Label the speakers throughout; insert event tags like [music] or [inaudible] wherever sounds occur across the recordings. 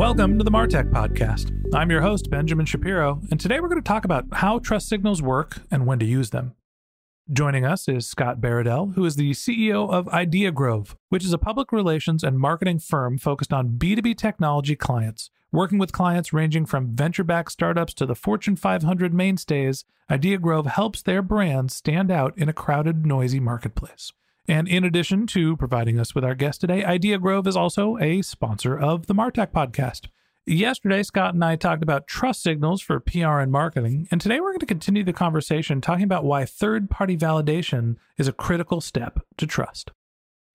Speaker 1: Welcome to the Martech Podcast. I'm your host, Benjamin Shapiro, and today we're going to talk about how trust signals work and when to use them. Joining us is Scott Baradell, who is the CEO of Idea Grove, which is a public relations and marketing firm focused on B2B technology clients. Working with clients ranging from venture backed startups to the Fortune 500 mainstays, Idea Grove helps their brands stand out in a crowded, noisy marketplace. And in addition to providing us with our guest today, Idea Grove is also a sponsor of the Martech podcast. Yesterday, Scott and I talked about trust signals for PR and marketing, and today we're going to continue the conversation talking about why third party validation is a critical step to trust.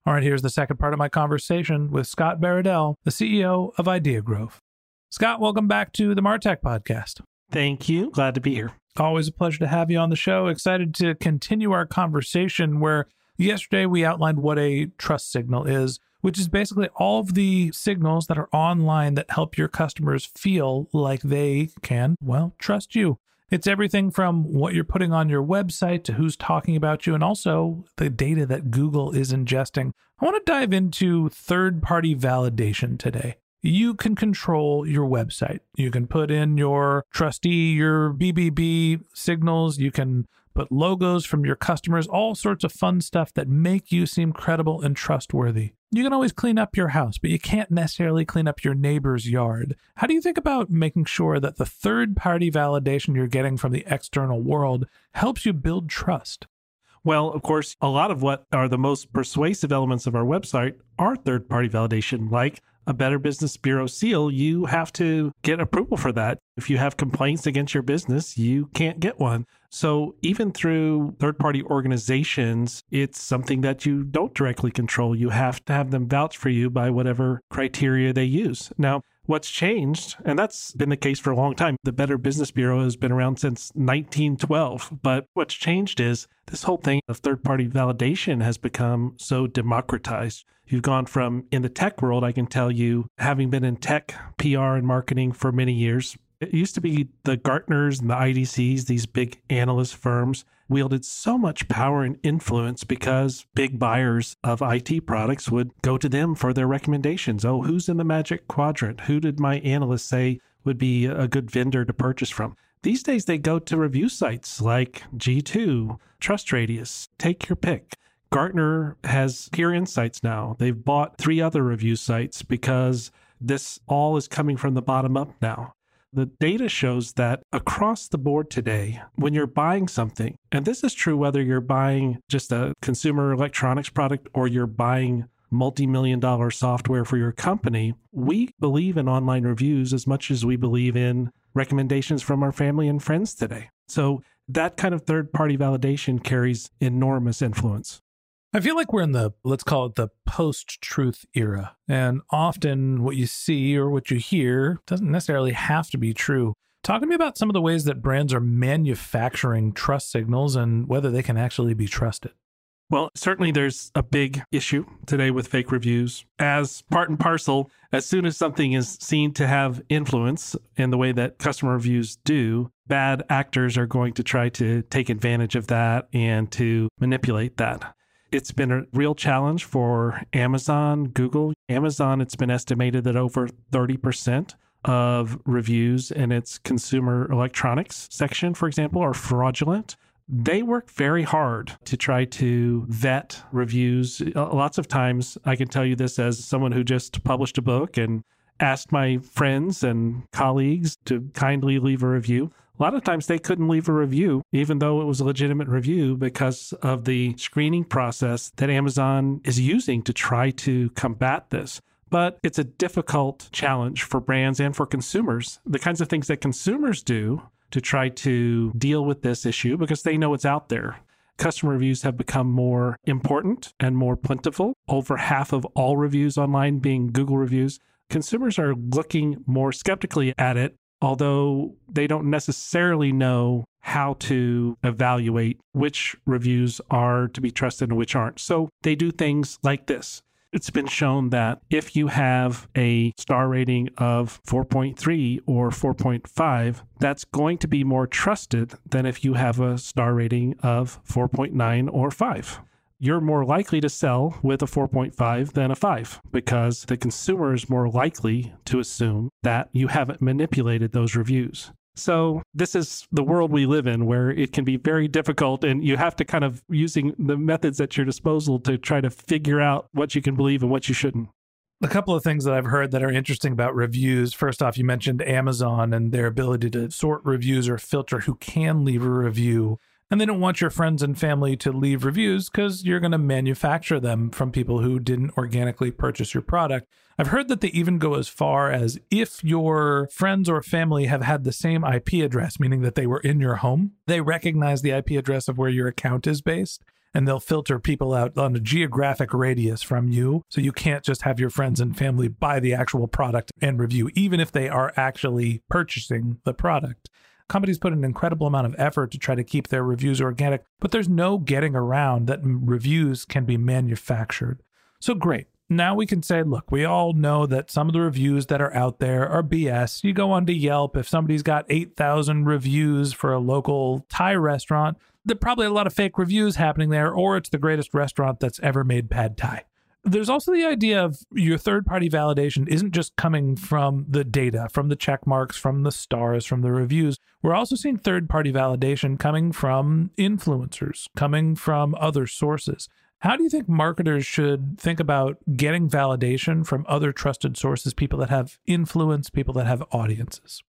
Speaker 1: All right, here's the second part of my conversation with Scott Baradell, the CEO of Idea Grove. Scott, welcome back to the Martech podcast.
Speaker 2: Thank you. Glad to be here.
Speaker 1: Always a pleasure to have you on the show. Excited to continue our conversation where yesterday we outlined what a trust signal is which is basically all of the signals that are online that help your customers feel like they can, well, trust you. It's everything from what you're putting on your website to who's talking about you, and also the data that Google is ingesting. I want to dive into third party validation today. You can control your website. You can put in your TRUSTe, your BBB signals. You can put logos from your customers, all sorts of fun stuff that make you seem credible and trustworthy. You can always clean up your house, but you can't necessarily clean up your neighbor's yard. How do you think about making sure that the third party validation you're getting from the external world helps you build trust?
Speaker 2: Well, of course, a lot of what are the most persuasive elements of our website are third party validation, like a Better Business Bureau seal, you have to get approval for that. If you have complaints against your business, you can't get one. So, even through third party organizations, it's something that you don't directly control. You have to have them vouch for you by whatever criteria they use. Now, What's changed, and that's been the case for a long time. The Better Business Bureau has been around since 1912. But what's changed is this whole thing of third party validation has become so democratized. You've gone from in the tech world, I can tell you, having been in tech, PR, and marketing for many years, it used to be the Gartners and the IDCs, these big analyst firms wielded so much power and influence because big buyers of IT products would go to them for their recommendations. Oh, who's in the magic quadrant? Who did my analyst say would be a good vendor to purchase from? These days, they go to review sites like G2, TrustRadius, take your pick. Gartner has Peer Insights now. They've bought three other review sites because this all is coming from the bottom up now the data shows that across the board today, when you're buying something, and this is true whether you're buying just a consumer electronics product or you're buying multi million dollar software for your company, we believe in online reviews as much as we believe in recommendations from our family and friends today. So that kind of third party validation carries enormous influence.
Speaker 1: I feel like we're in the, let's call it the post truth era. And often what you see or what you hear doesn't necessarily have to be true. Talk to me about some of the ways that brands are manufacturing trust signals and whether they can actually be trusted.
Speaker 2: Well, certainly there's a big issue today with fake reviews. As part and parcel, as soon as something is seen to have influence in the way that customer reviews do, bad actors are going to try to take advantage of that and to manipulate that. It's been a real challenge for Amazon, Google. Amazon, it's been estimated that over 30% of reviews in its consumer electronics section, for example, are fraudulent they work very hard to try to vet reviews. Uh, lots of times, I can tell you this as someone who just published a book and asked my friends and colleagues to kindly leave a review. A lot of times they couldn't leave a review, even though it was a legitimate review, because of the screening process that Amazon is using to try to combat this. But it's a difficult challenge for brands and for consumers. The kinds of things that consumers do to try to deal with this issue because they know it's out there. Customer reviews have become more important and more plentiful. Over half of all reviews online being Google reviews. Consumers are looking more skeptically at it, although they don't necessarily know how to evaluate which reviews are to be trusted and which aren't. So they do things like this. It's been shown that if you have a star rating of 4.3 or 4.5, that's going to be more trusted than if you have a star rating of 4.9 or 5 you're more likely to sell with a 4.5 than a 5 because the consumer is more likely to assume that you haven't manipulated those reviews. So this is the world we live in where it can be very difficult and you have to kind of using the methods at your disposal to try to figure out what you can believe and what you shouldn't.
Speaker 1: A couple of things that I've heard that are interesting about reviews. First off, you mentioned Amazon and their ability to sort reviews or filter who can leave a review. And they don't want your friends and family to leave reviews because you're going to manufacture them from people who didn't organically purchase your product. I've heard that they even go as far as if your friends or family have had the same IP address, meaning that they were in your home, they recognize the IP address of where your account is based and they'll filter people out on a geographic radius from you. So you can't just have your friends and family buy the actual product and review, even if they are actually purchasing the product. Companies put an incredible amount of effort to try to keep their reviews organic, but there's no getting around that reviews can be manufactured. So great. Now we can say, look, we all know that some of the reviews that are out there are BS. You go onto Yelp, if somebody's got 8,000 reviews for a local Thai restaurant, there probably a lot of fake reviews happening there, or it's the greatest restaurant that's ever made pad thai. There's also the idea of your third party validation isn't just coming from the data, from the check marks, from the stars, from the reviews. We're also seeing third party validation coming from influencers, coming from other sources. How do you think marketers should think about getting validation from other trusted sources, people that have influence, people that have audiences?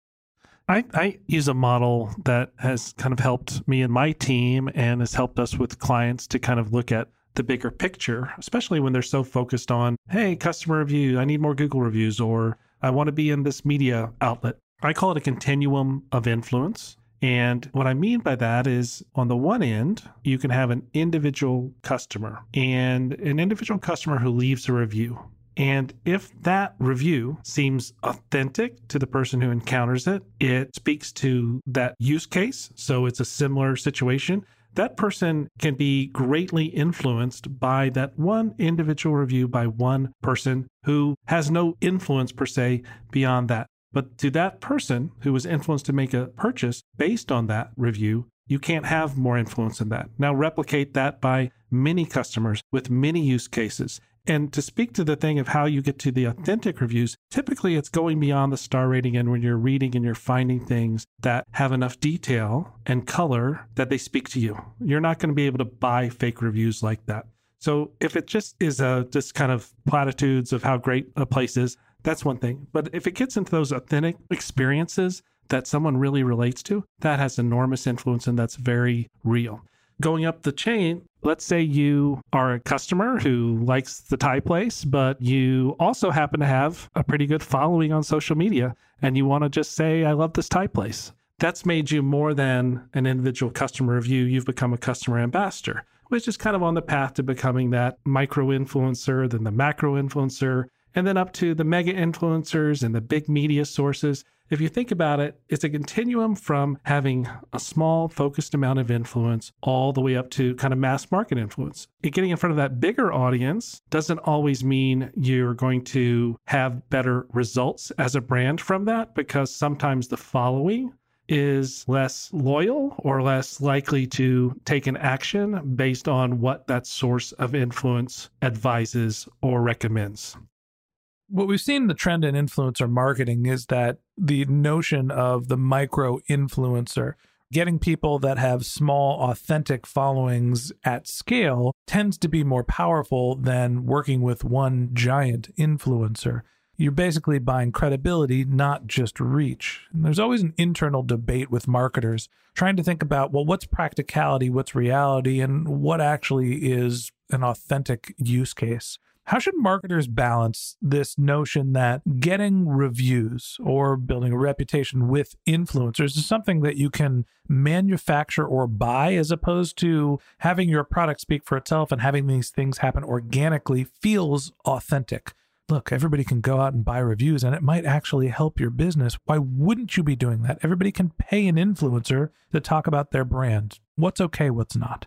Speaker 2: I, I, use a model that has kind of helped me and my team and has helped us with clients to kind of look at the bigger picture, especially when they're so focused on, hey, customer review, I need more Google reviews, or I want to be in this media outlet. I call it a continuum of influence. And what I mean by that is on the one end, you can have an individual customer and an individual customer who leaves a review. And if that review seems authentic to the person who encounters it, it speaks to that use case. So it's a similar situation that person can be greatly influenced by that one individual review by one person who has no influence per se beyond that. But to that person who was influenced to make a purchase based on that review, you can't have more influence than that. Now replicate that by many customers with many use cases. And to speak to the thing of how you get to the authentic reviews, typically it's going beyond the star rating. And when you're reading and you're finding things that have enough detail and color that they speak to you, you're not going to be able to buy fake reviews like that. So if it just is a just kind of platitudes of how great a place is, that's one thing. But if it gets into those authentic experiences that someone really relates to, that has enormous influence and that's very real. Going up the chain, let's say you are a customer who likes the Thai place, but you also happen to have a pretty good following on social media and you want to just say, I love this Thai place. That's made you more than an individual customer review. You've become a customer ambassador, which is kind of on the path to becoming that micro influencer, then the macro influencer, and then up to the mega influencers and the big media sources. If you think about it, it's a continuum from having a small, focused amount of influence all the way up to kind of mass market influence. Getting in front of that bigger audience doesn't always mean you're going to have better results as a brand from that because sometimes the following is less loyal or less likely to take an action based on what that source of influence advises or recommends
Speaker 1: what we've seen the trend in influencer marketing is that the notion of the micro influencer getting people that have small authentic followings at scale tends to be more powerful than working with one giant influencer you're basically buying credibility, not just reach. And there's always an internal debate with marketers trying to think about, well, what's practicality, what's reality, and what actually is an authentic use case. How should marketers balance this notion that getting reviews or building a reputation with influencers is something that you can manufacture or buy as opposed to having your product speak for itself and having these things happen organically feels authentic? Look, everybody can go out and buy reviews and it might actually help your business. Why wouldn't you be doing that? Everybody can pay an influencer to talk about their brand. What's okay, what's not?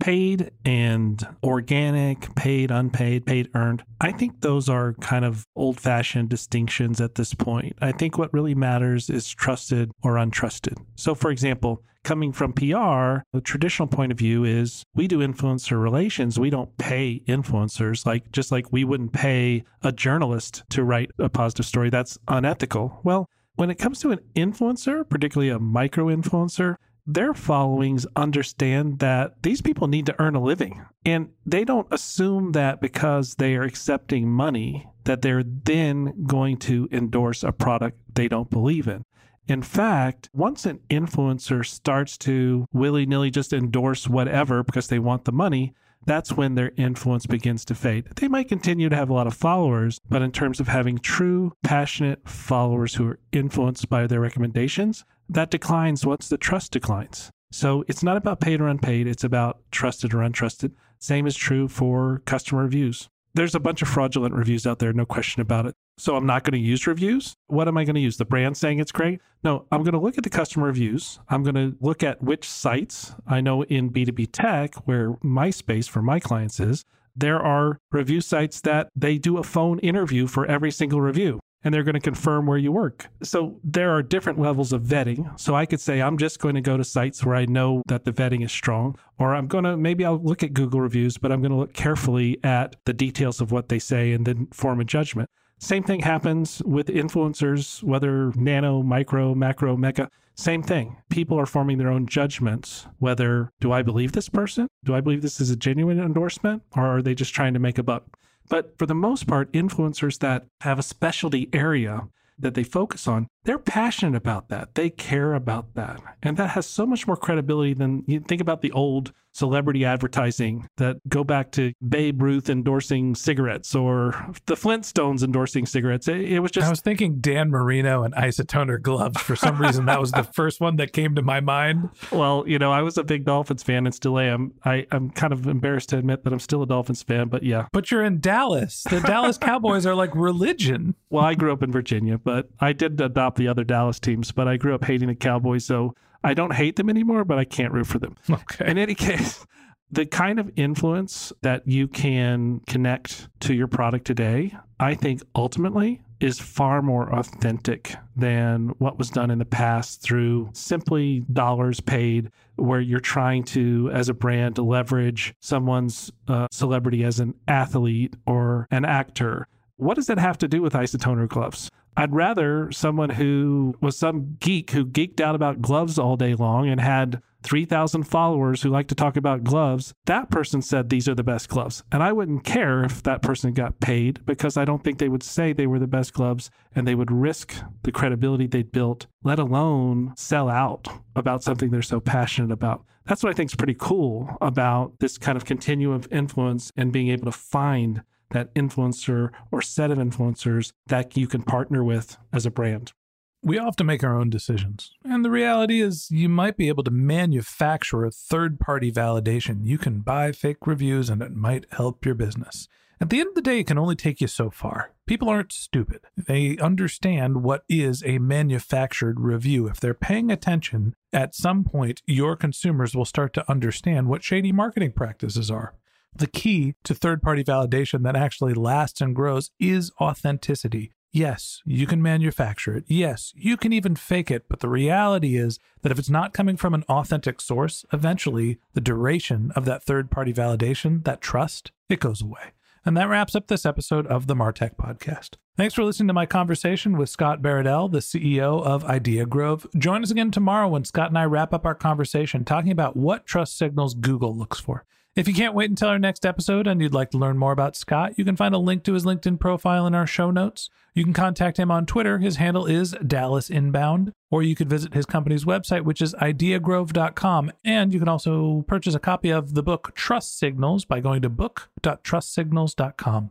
Speaker 2: Paid and organic, paid, unpaid, paid, earned. I think those are kind of old fashioned distinctions at this point. I think what really matters is trusted or untrusted. So, for example, coming from PR, the traditional point of view is we do influencer relations. We don't pay influencers, like just like we wouldn't pay a journalist to write a positive story. That's unethical. Well, when it comes to an influencer, particularly a micro influencer, their followings understand that these people need to earn a living. And they don't assume that because they are accepting money, that they're then going to endorse a product they don't believe in. In fact, once an influencer starts to willy nilly just endorse whatever because they want the money, that's when their influence begins to fade. They might continue to have a lot of followers, but in terms of having true, passionate followers who are influenced by their recommendations, that declines once the trust declines. So it's not about paid or unpaid, it's about trusted or untrusted. Same is true for customer reviews. There's a bunch of fraudulent reviews out there, no question about it. So I'm not going to use reviews. What am I going to use? The brand saying it's great? No, I'm going to look at the customer reviews. I'm going to look at which sites I know in B2B tech, where my space for my clients is, there are review sites that they do a phone interview for every single review and they're going to confirm where you work. So there are different levels of vetting. So I could say I'm just going to go to sites where I know that the vetting is strong, or I'm going to maybe I'll look at Google reviews, but I'm going to look carefully at the details of what they say and then form a judgment. Same thing happens with influencers, whether nano, micro, macro, mega. Same thing. People are forming their own judgments whether do I believe this person? Do I believe this is a genuine endorsement? Or are they just trying to make a buck? But for the most part, influencers that have a specialty area that they focus on, they're passionate about that. They care about that. And that has so much more credibility than you think about the old celebrity advertising that go back to Babe Ruth endorsing cigarettes or the Flintstones endorsing cigarettes. It, it was just.
Speaker 1: I was thinking Dan Marino and isotoner gloves. For some reason, that was the [laughs] first one that came to my mind.
Speaker 2: Well, you know, I was a big Dolphins fan and still am. I, I'm kind of embarrassed to admit that I'm still a Dolphins fan, but yeah.
Speaker 1: But you're in Dallas. The Dallas Cowboys are like religion.
Speaker 2: Well, I grew up in Virginia, but I did adopt the other Dallas teams, but I grew up hating the Cowboys. So I don't hate them anymore, but I can't root for them.
Speaker 1: Okay.
Speaker 2: In any case, the kind of influence that you can connect to your product today, I think ultimately is far more authentic than what was done in the past through simply dollars paid, where you're trying to, as a brand, leverage someone's uh, celebrity as an athlete or an actor. What does that have to do with isotoner gloves? I'd rather someone who was some geek who geeked out about gloves all day long and had 3,000 followers who like to talk about gloves. That person said these are the best gloves. And I wouldn't care if that person got paid because I don't think they would say they were the best gloves and they would risk the credibility they'd built, let alone sell out about something they're so passionate about. That's what I think is pretty cool about this kind of continuum of influence and being able to find that influencer or set of influencers that you can partner with as a brand.
Speaker 1: We often make our own decisions. And the reality is, you might be able to manufacture a third party validation. You can buy fake reviews and it might help your business. At the end of the day, it can only take you so far. People aren't stupid. They understand what is a manufactured review. If they're paying attention, at some point, your consumers will start to understand what shady marketing practices are. The key to third party validation that actually lasts and grows is authenticity. Yes, you can manufacture it. Yes, you can even fake it. But the reality is that if it's not coming from an authentic source, eventually the duration of that third party validation, that trust, it goes away. And that wraps up this episode of the Martech Podcast. Thanks for listening to my conversation with Scott Baradell, the CEO of Idea Grove. Join us again tomorrow when Scott and I wrap up our conversation talking about what trust signals Google looks for. If you can't wait until our next episode and you'd like to learn more about Scott, you can find a link to his LinkedIn profile in our show notes. You can contact him on Twitter. His handle is Dallas Inbound, or you could visit his company's website, which is ideagrove.com. And you can also purchase a copy of the book Trust Signals by going to book.trustsignals.com.